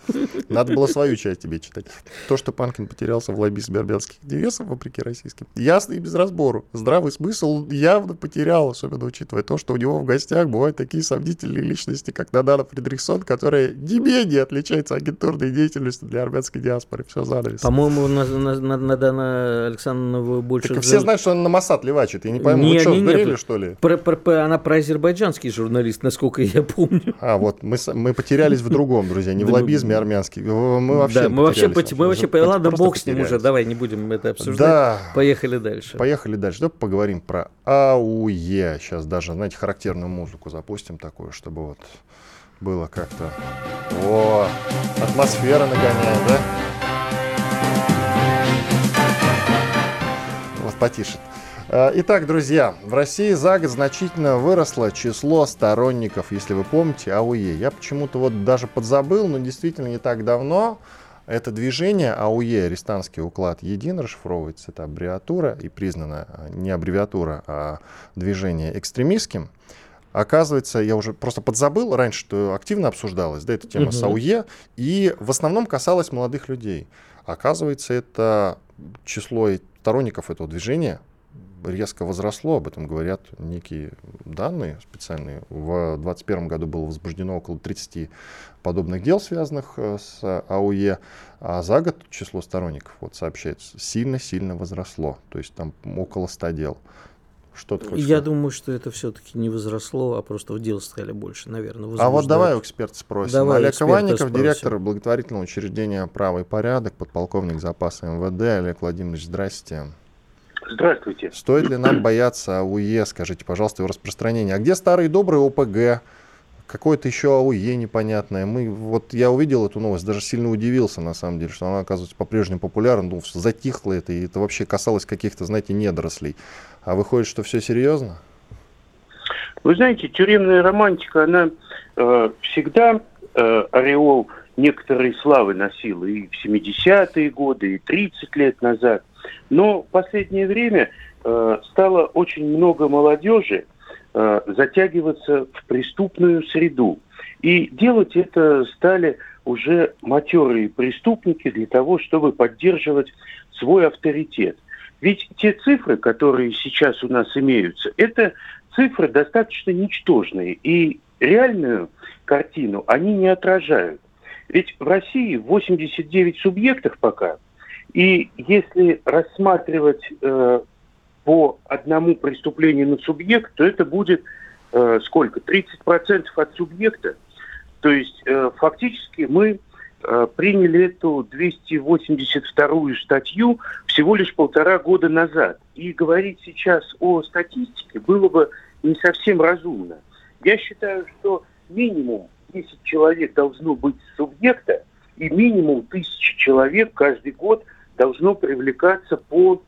Надо было свою часть тебе читать. То, что Панкин потерялся в лоббизме армянских интересов, вопреки российским, ясно и без разбору. Здравый смысл явно потерял, особенно учитывая то, что у него в гостях бывают такие сомнительные личности, как Надана Фредериксон, которая не менее отличается агентурной деятельностью для армянской диаспоры. Все занавес. По-моему, Надана Александровна больше... Так все знают, что она на Масад левачит. Я не пойму, не, вы что, сдурели, что ли? Про, про, про, она про азербайджанский журналист журналист, насколько я помню. А, вот мы, мы потерялись в другом, друзья, не в лоббизме армянский. Мы вообще да, мы вообще, мы вообще, ладно, бог с ним уже, давай не будем это обсуждать. Да. Поехали дальше. Поехали дальше. Давай поговорим про АУЕ. Сейчас даже, знаете, характерную музыку запустим такую, чтобы вот было как-то... О, атмосфера нагоняет, да? Вот потише. Э, итак, друзья, в России за год значительно выросло число сторонников, если вы помните, АУЕ. Я почему-то вот даже подзабыл, но действительно не так давно это движение АУЕ, арестантский уклад един расшифровывается, это аббревиатура и признана э, не аббревиатура, а движение экстремистским. Оказывается, я уже просто подзабыл раньше, что активно обсуждалась да, эта тема угу. с АУЕ, и в основном касалась молодых людей. Оказывается, это число сторонников этого движения резко возросло, об этом говорят некие данные специальные. В 2021 году было возбуждено около 30 подобных дел, связанных э, с АУЕ, а за год число сторонников, вот сообщается, сильно-сильно возросло, то есть там около 100 дел. Что ты Я сказать? думаю, что это все-таки не возросло, а просто в дел стали больше, наверное. А вот давай у эксперта спросим. Давай Олег Иванников, спросим. директор благотворительного учреждения «Право и порядок», подполковник запаса МВД. Олег Владимирович, здрасте. Здравствуйте. Стоит ли нам бояться АУЕ, скажите, пожалуйста, его распространения? А где старые добрые ОПГ? Какое-то еще АУЕ непонятное. Мы, вот я увидел эту новость, даже сильно удивился, на самом деле, что она, оказывается, по-прежнему популярна. Ну, затихло это, и это вообще касалось каких-то, знаете, недорослей. А выходит, что все серьезно? Вы знаете, тюремная романтика, она э, всегда э, ореол некоторой славы носила и в 70-е годы, и 30 лет назад – но в последнее время э, стало очень много молодежи э, затягиваться в преступную среду. И делать это стали уже матерые преступники для того, чтобы поддерживать свой авторитет. Ведь те цифры, которые сейчас у нас имеются, это цифры достаточно ничтожные. И реальную картину, они не отражают. Ведь в России 89 субъектов пока, и если рассматривать э, по одному преступлению на субъект, то это будет э, сколько? 30% от субъекта. То есть э, фактически мы э, приняли эту 282-ю статью всего лишь полтора года назад. И говорить сейчас о статистике было бы не совсем разумно. Я считаю, что минимум 10 человек должно быть субъекта, и минимум тысячи человек каждый год должно привлекаться по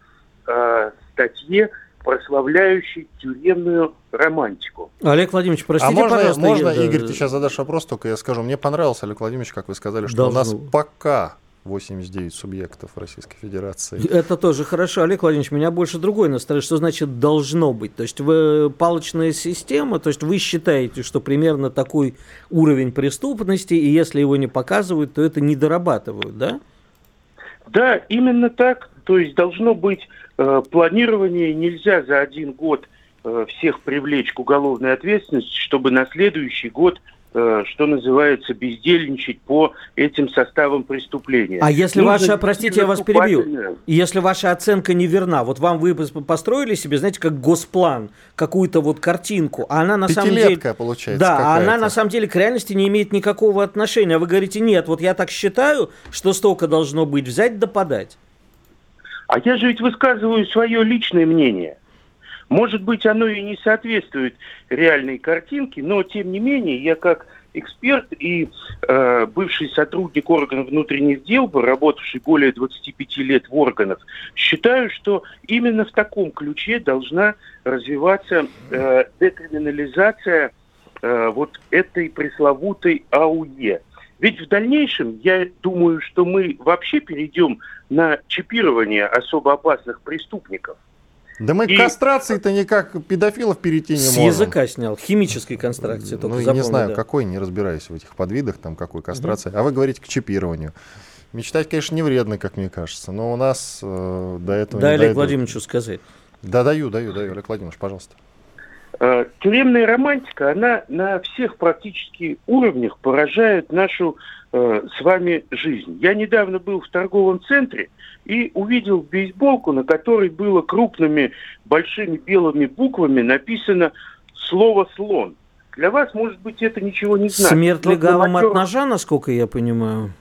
э, статье, прославляющей тюремную романтику. Олег Владимирович, простите, а можно, пожалуйста. Можно, я, Игорь, ты сейчас задашь вопрос, только я скажу. Мне понравился, Олег Владимирович, как вы сказали, что Должно. у нас пока 89 субъектов Российской Федерации. Это тоже хорошо. Олег Владимирович, меня больше другой настроит. Что значит должно быть? То есть вы палочная система, то есть вы считаете, что примерно такой уровень преступности, и если его не показывают, то это не дорабатывают, да? Да, именно так. То есть должно быть э, планирование. Нельзя за один год э, всех привлечь к уголовной ответственности, чтобы на следующий год что называется, бездельничать по этим составам преступления. А если Нужно ваша, простите, я вас перебью, если ваша оценка неверна, вот вам вы построили себе, знаете, как госплан, какую-то вот картинку, а она на самом деле... получается. Да, а она на самом деле к реальности не имеет никакого отношения. А вы говорите, нет, вот я так считаю, что столько должно быть, взять да подать. А я же ведь высказываю свое личное мнение – может быть, оно и не соответствует реальной картинке, но тем не менее я как эксперт и э, бывший сотрудник органов внутренних дел, работавший более 25 лет в органах, считаю, что именно в таком ключе должна развиваться э, декриминализация э, вот этой пресловутой АУЕ. Ведь в дальнейшем, я думаю, что мы вообще перейдем на чипирование особо опасных преступников. Да мы и... кастрации-то никак педофилов перейти не С можем. С языка снял, химической кастрации. Ну, я не знаю, да. какой, не разбираюсь в этих подвидах, там какой кастрации. Угу. А вы говорите к чипированию. Мечтать, конечно, не вредно, как мне кажется, но у нас э, до этого да, не Олег дойдут. Владимировичу сказать. Да, даю, даю, даю, Олег Владимирович, пожалуйста. Э, тюремная романтика, она на всех практически уровнях поражает нашу с вами жизнь. Я недавно был в торговом центре и увидел бейсболку, на которой было крупными большими белыми буквами написано слово «слон». Для вас, может быть, это ничего не значит. Смерть легавым от ножа, насколько я понимаю.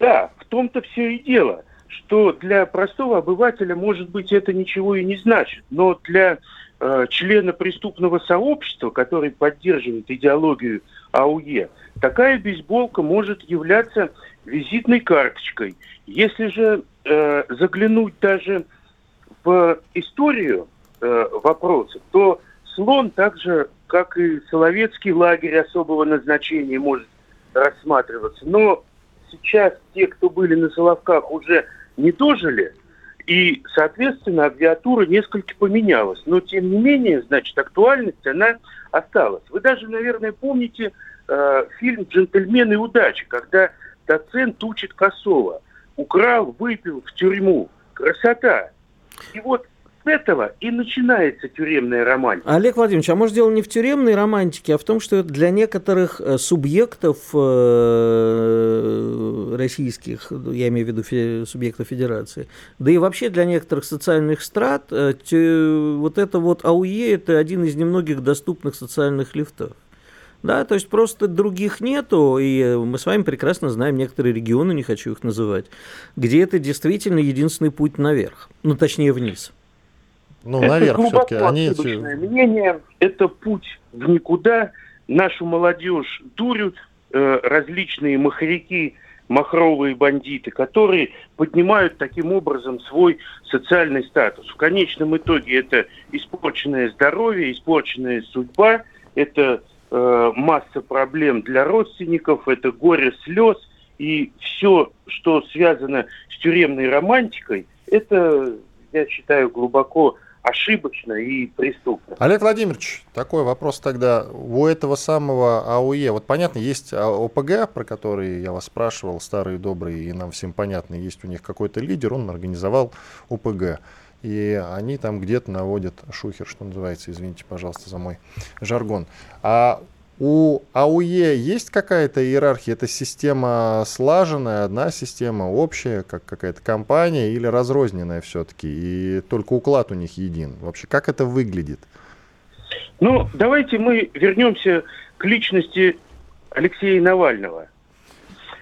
Да, в том-то все и дело, что для простого обывателя, может быть, это ничего и не значит. Но для э, члена преступного сообщества, который поддерживает идеологию АУЕ, такая бейсболка может являться визитной карточкой. Если же э, заглянуть даже в историю э, вопроса, то слон так же, как и Соловецкий лагерь особого назначения может рассматриваться. Но сейчас те, кто были на Соловках, уже не дожили, и, соответственно, абиатура несколько поменялась. Но, тем не менее, значит, актуальность, она осталась. Вы даже, наверное, помните э, фильм «Джентльмены удачи», когда доцент учит Косова. Украл, выпил в тюрьму. Красота. И вот с этого и начинается тюремная романтика. Олег Владимирович, а может дело не в тюремной романтике, а в том, что для некоторых э, субъектов э, российских, я имею в виду субъектов федерации, да и вообще для некоторых социальных страт, вот это вот АУЕ – это один из немногих доступных социальных лифтов. Да, то есть просто других нету, и мы с вами прекрасно знаем некоторые регионы, не хочу их называть, где это действительно единственный путь наверх, ну точнее вниз. Ну, это наверх все-таки. Они... мнение, это путь в никуда. Нашу молодежь дурят э, различные маховики, махровые бандиты, которые поднимают таким образом свой социальный статус. В конечном итоге это испорченное здоровье, испорченная судьба, это э, масса проблем для родственников, это горе слез, и все, что связано с тюремной романтикой, это, я считаю, глубоко ошибочно и преступно. Олег Владимирович, такой вопрос тогда. У этого самого АУЕ, вот понятно, есть ОПГ, про который я вас спрашивал, старый добрый, и нам всем понятно, есть у них какой-то лидер, он организовал ОПГ. И они там где-то наводят шухер, что называется, извините, пожалуйста, за мой жаргон. А У АУЕ есть какая-то иерархия? Это система слаженная, одна система общая, как какая-то компания, или разрозненная все-таки? И только уклад у них един. Вообще, как это выглядит? Ну, давайте мы вернемся к личности Алексея Навального.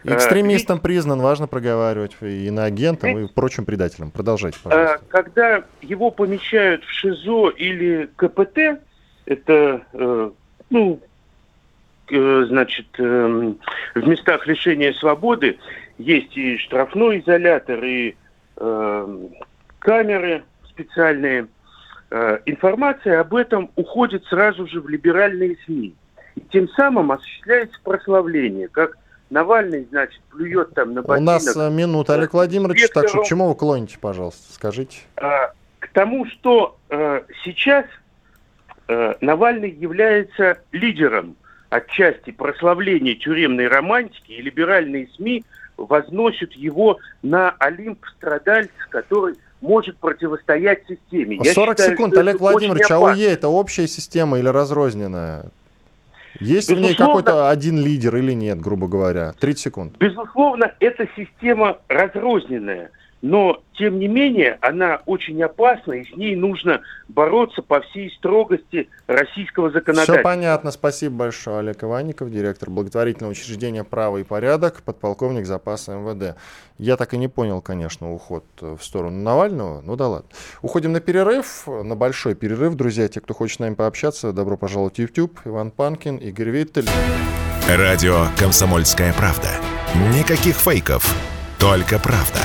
Экстремистом признан, важно проговаривать, и иноагентом, и прочим предателям. Продолжайте, пожалуйста. Когда его помещают в ШИЗО или КПТ, это, э, ну, э, значит, э, в местах лишения свободы есть и штрафной изолятор, и камеры специальные. Информация об этом уходит сразу же в либеральные СМИ. И тем самым осуществляется прославление, как Навальный, значит, плюет там на ботинок. У нас минута, Олег Владимирович, так что к чему вы клоните, пожалуйста, скажите. А, к тому, что э, сейчас э, Навальный является лидером отчасти прославления тюремной романтики, и либеральные СМИ возносят его на Олимп страдальца, который может противостоять системе. 40 Я считаю, секунд, Олег Владимирович, а АУЕ это общая система или разрозненная? Есть Безусловно, в ней какой-то один лидер или нет, грубо говоря? 30 секунд. Безусловно, эта система разрозненная но, тем не менее, она очень опасна, и с ней нужно бороться по всей строгости российского законодательства. Все понятно. Спасибо большое, Олег Иванников, директор благотворительного учреждения «Право и порядок», подполковник запаса МВД. Я так и не понял, конечно, уход в сторону Навального. Ну да ладно. Уходим на перерыв, на большой перерыв. Друзья, те, кто хочет с нами пообщаться, добро пожаловать в YouTube. Иван Панкин, Игорь Виттель. Радио «Комсомольская правда». Никаких фейков, только правда.